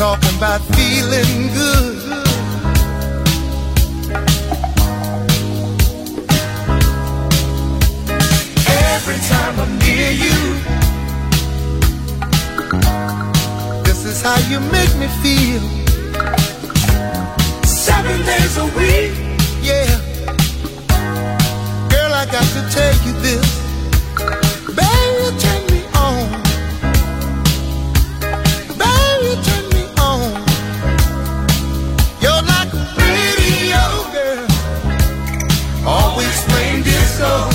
talking about feeling good. Every time I'm near you, this is how you make me feel. Seven days a week, yeah. Girl, I got to tell you this. so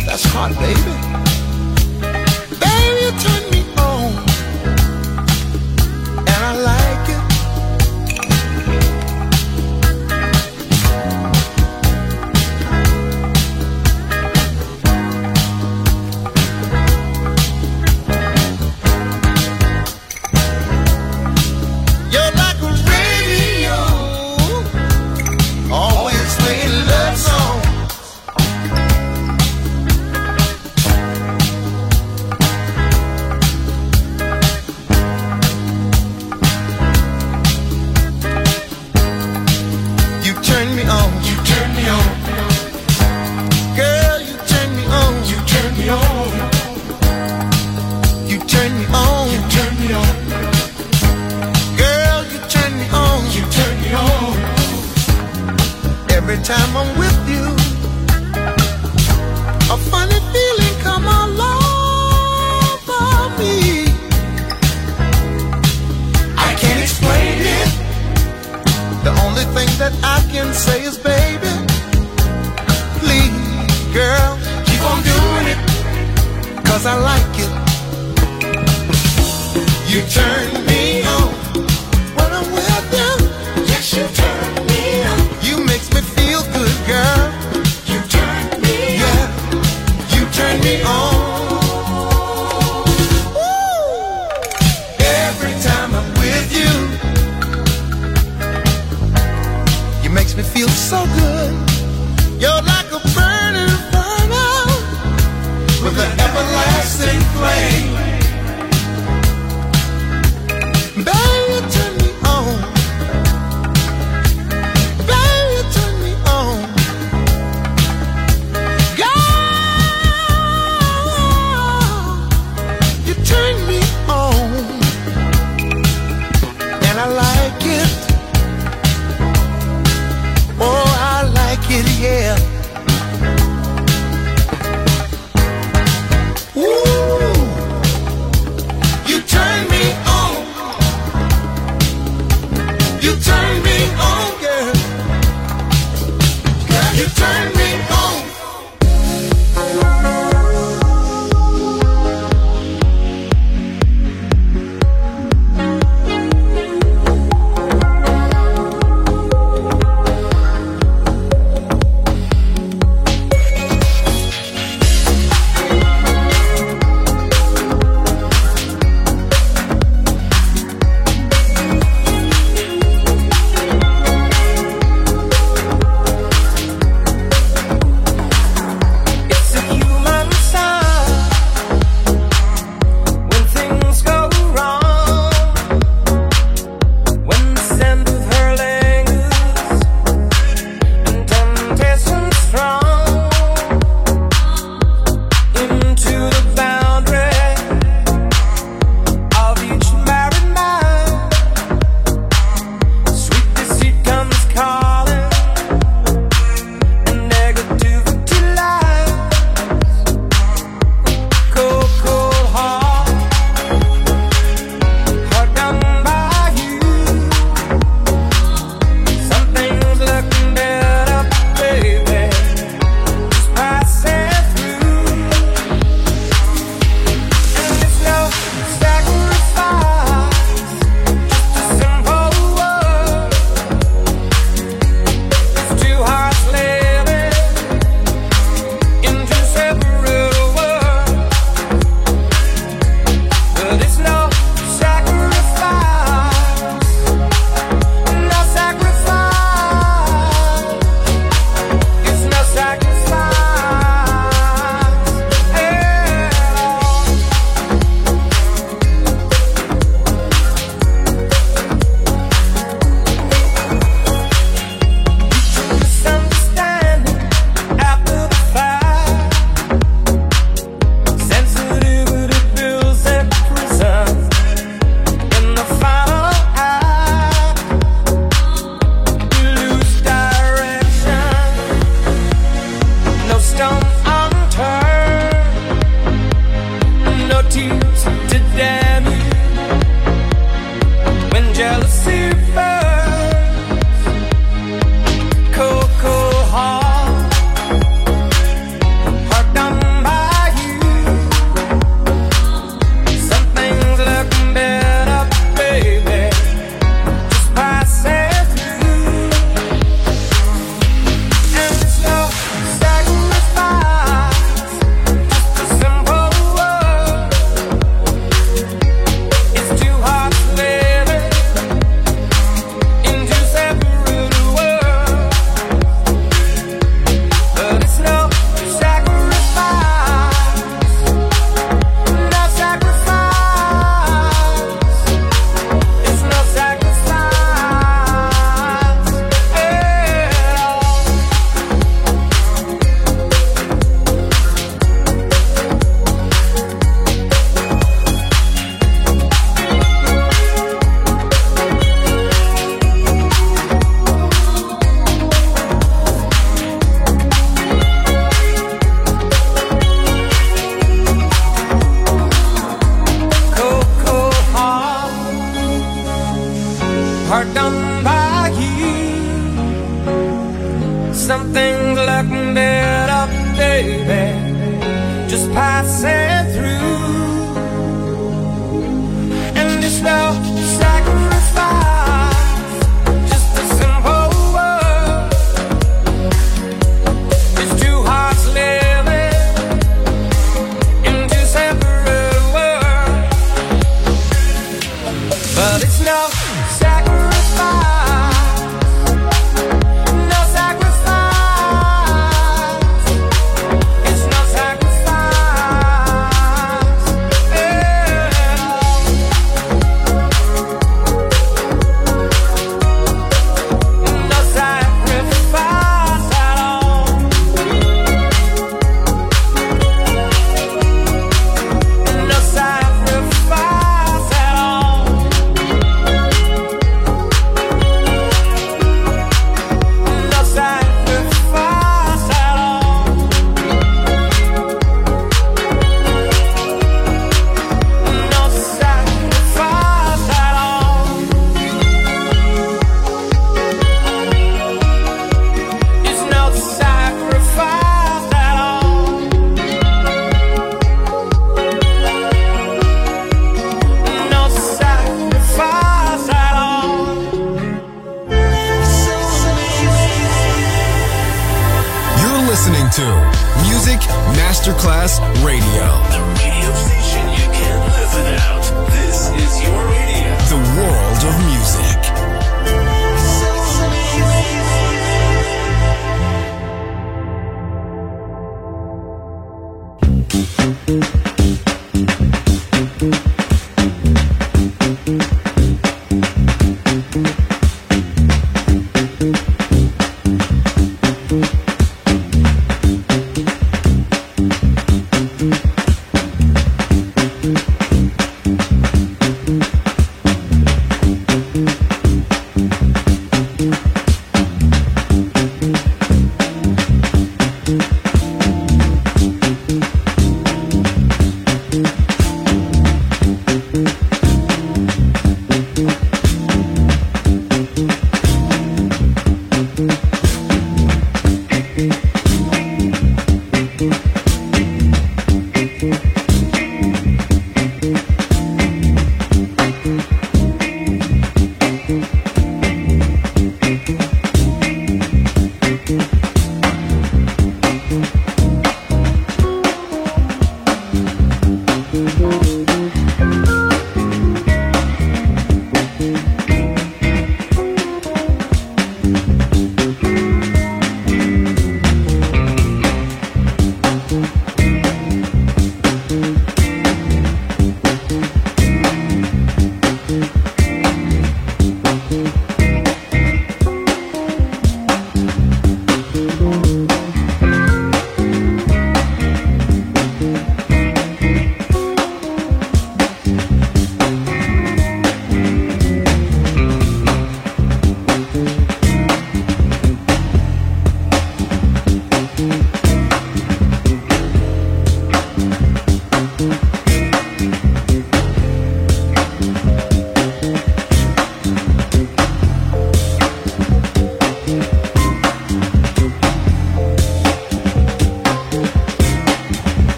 That's hot, baby. Baby, you turn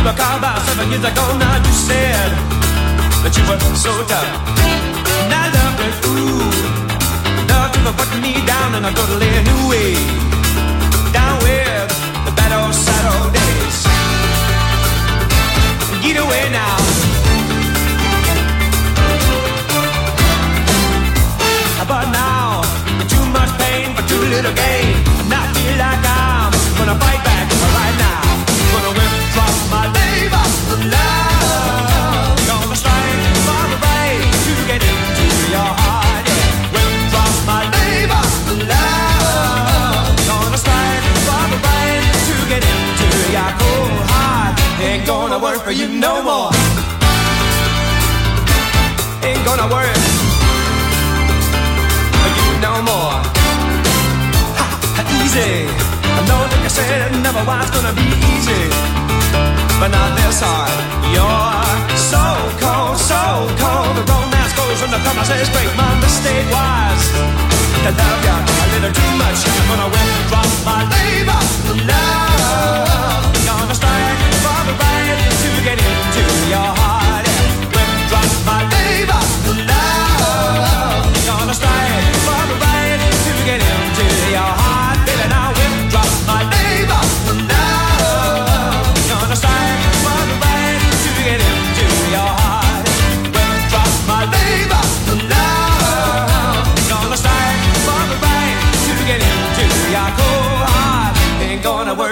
You were called about seven years ago. Now you said that you were so tough. Now love it, ooh, love you for putting me down in a totally new way. Down with the bad old sad old days. Get away now. But now, too much pain for too little gain. And I feel like I'm gonna work for you no more. Ain't gonna work for you no more. Ha, ha, easy. I know that you said never was gonna be easy, but not this hard. You're so cold, so cold. The romance goes when the promises break. My mistake was to love you a little too much. I'm gonna withdraw my labor, love. Gonna strike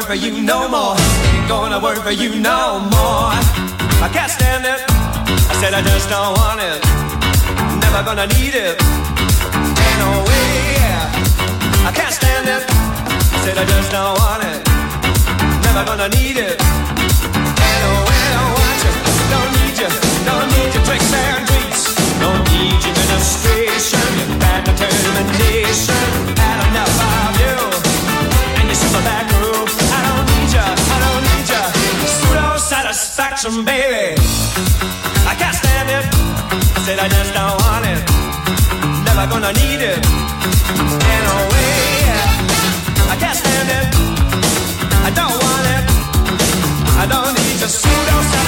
for you no more. Gonna work for you no more. I can't stand it. I said I just don't want it. Never gonna need it. Ain't no way. I can't stand it. I said I just don't want it. Never gonna need it. Ain't no way. I don't want you. Don't need you. Don't need your tricks and treats. Don't need your administration. Bad determination. Had enough satisfaction, baby. I can't stand it. I said I just don't want it. Never gonna need it. Ain't no way. I can't stand it. I don't want it. I don't need your pseudo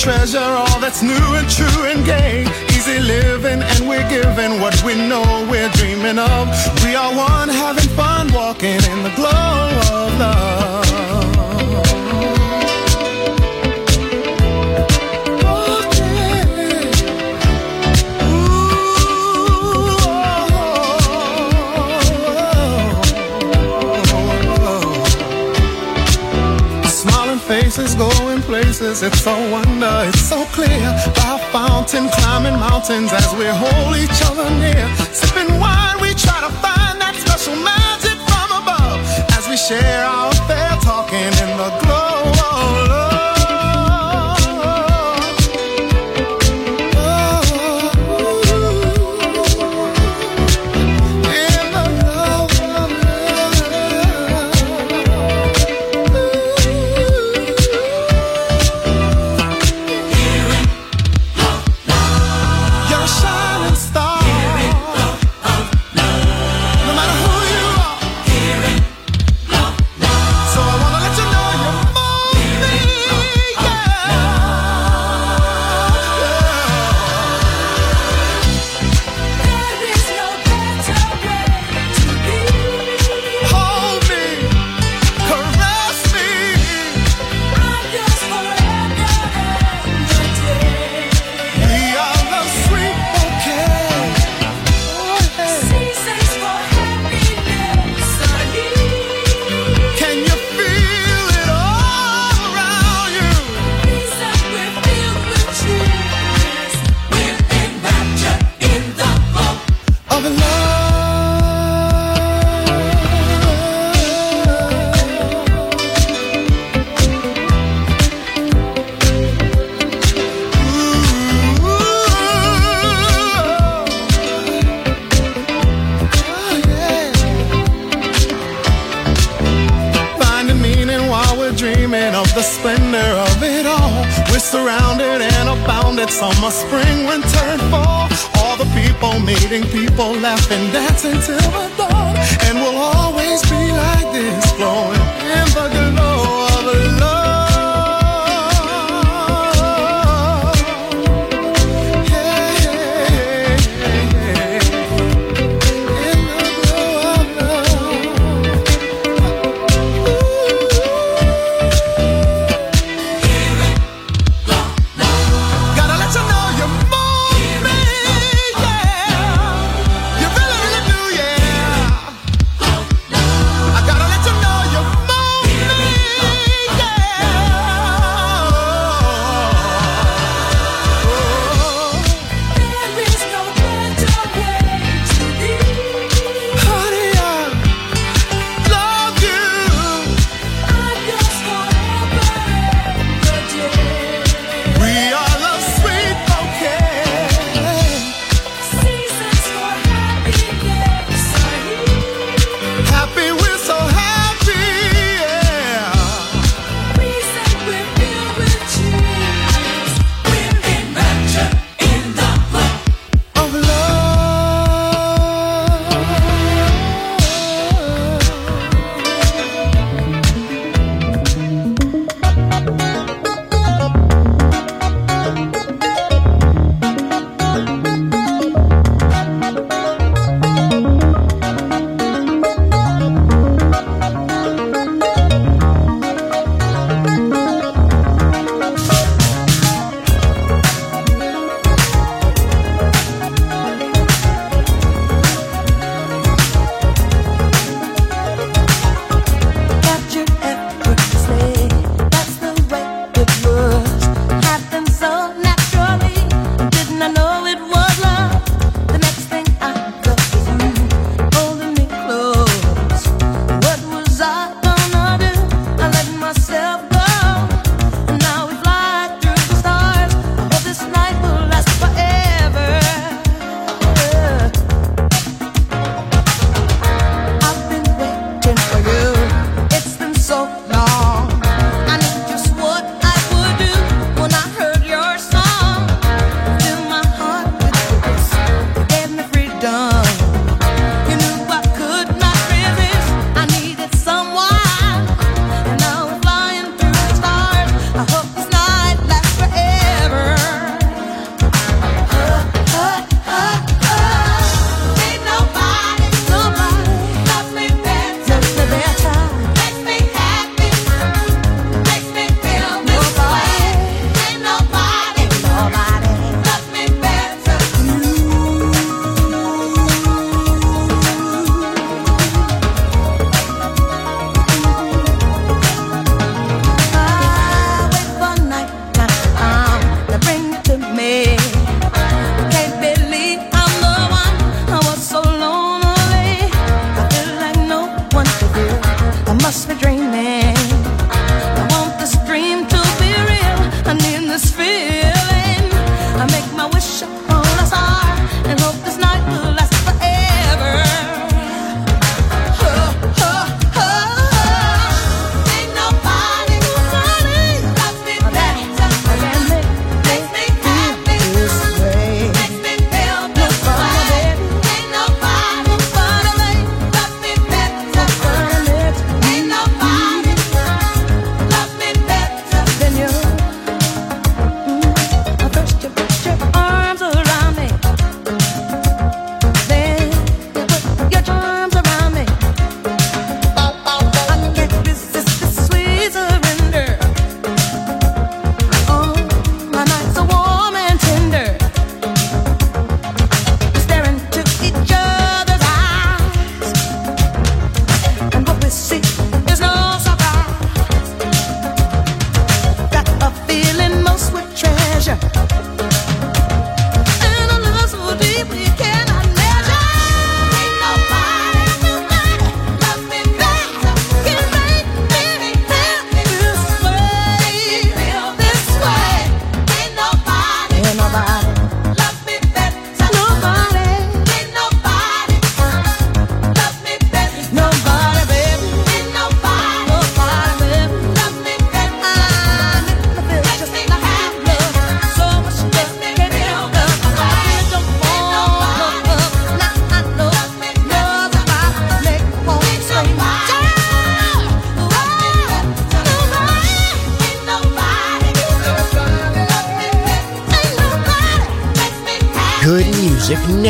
treasure. grace, it's so wonder, it's so clear. By fountain, climbing mountains as we hold each other near. Sipping wine, we try to find that special magic from above as we share our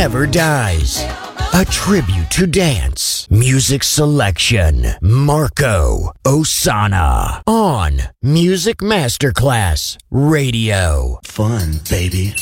never dies. A tribute to dance. Music selection. Marco Ossanna. On Music Masterclass Radio. Fun, baby.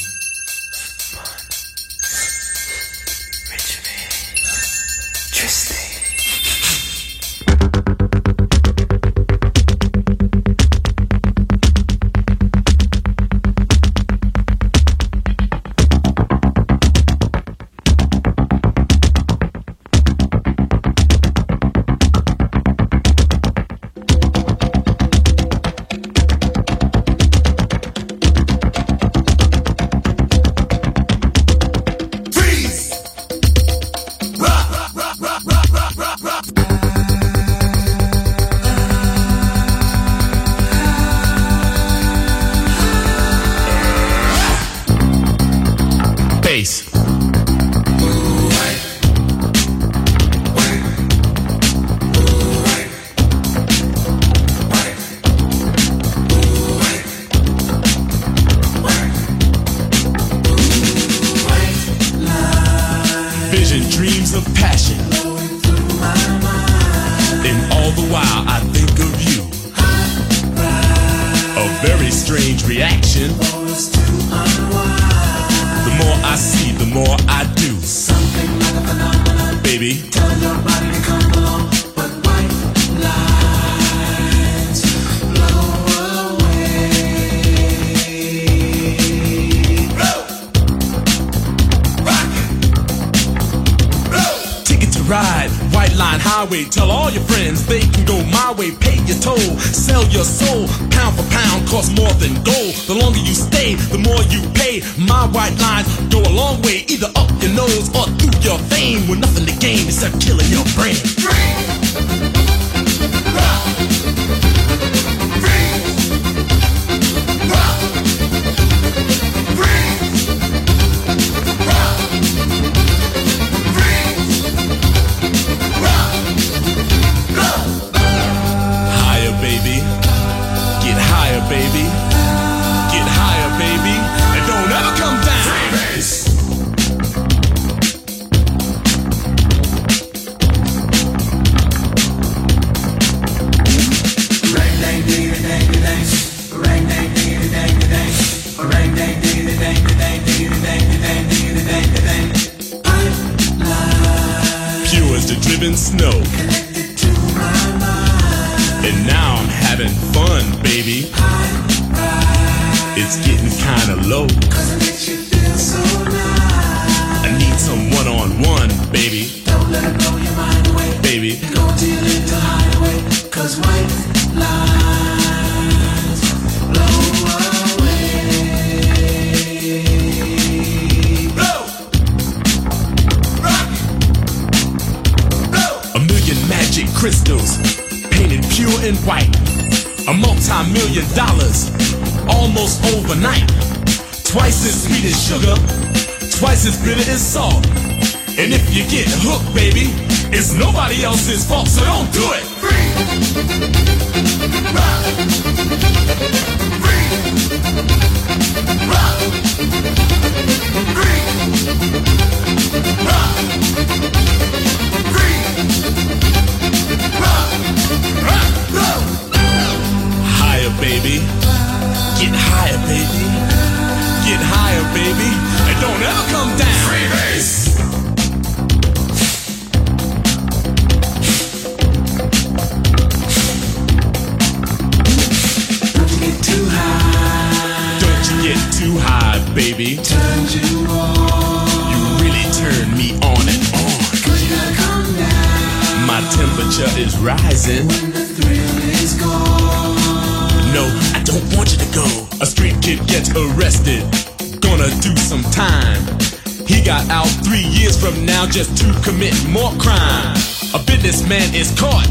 got out three years from now just to commit more crime. A businessman is caught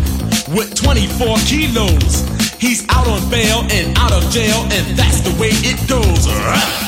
with 24 kilos. He's out on bail and out of jail, and that's the way it goes.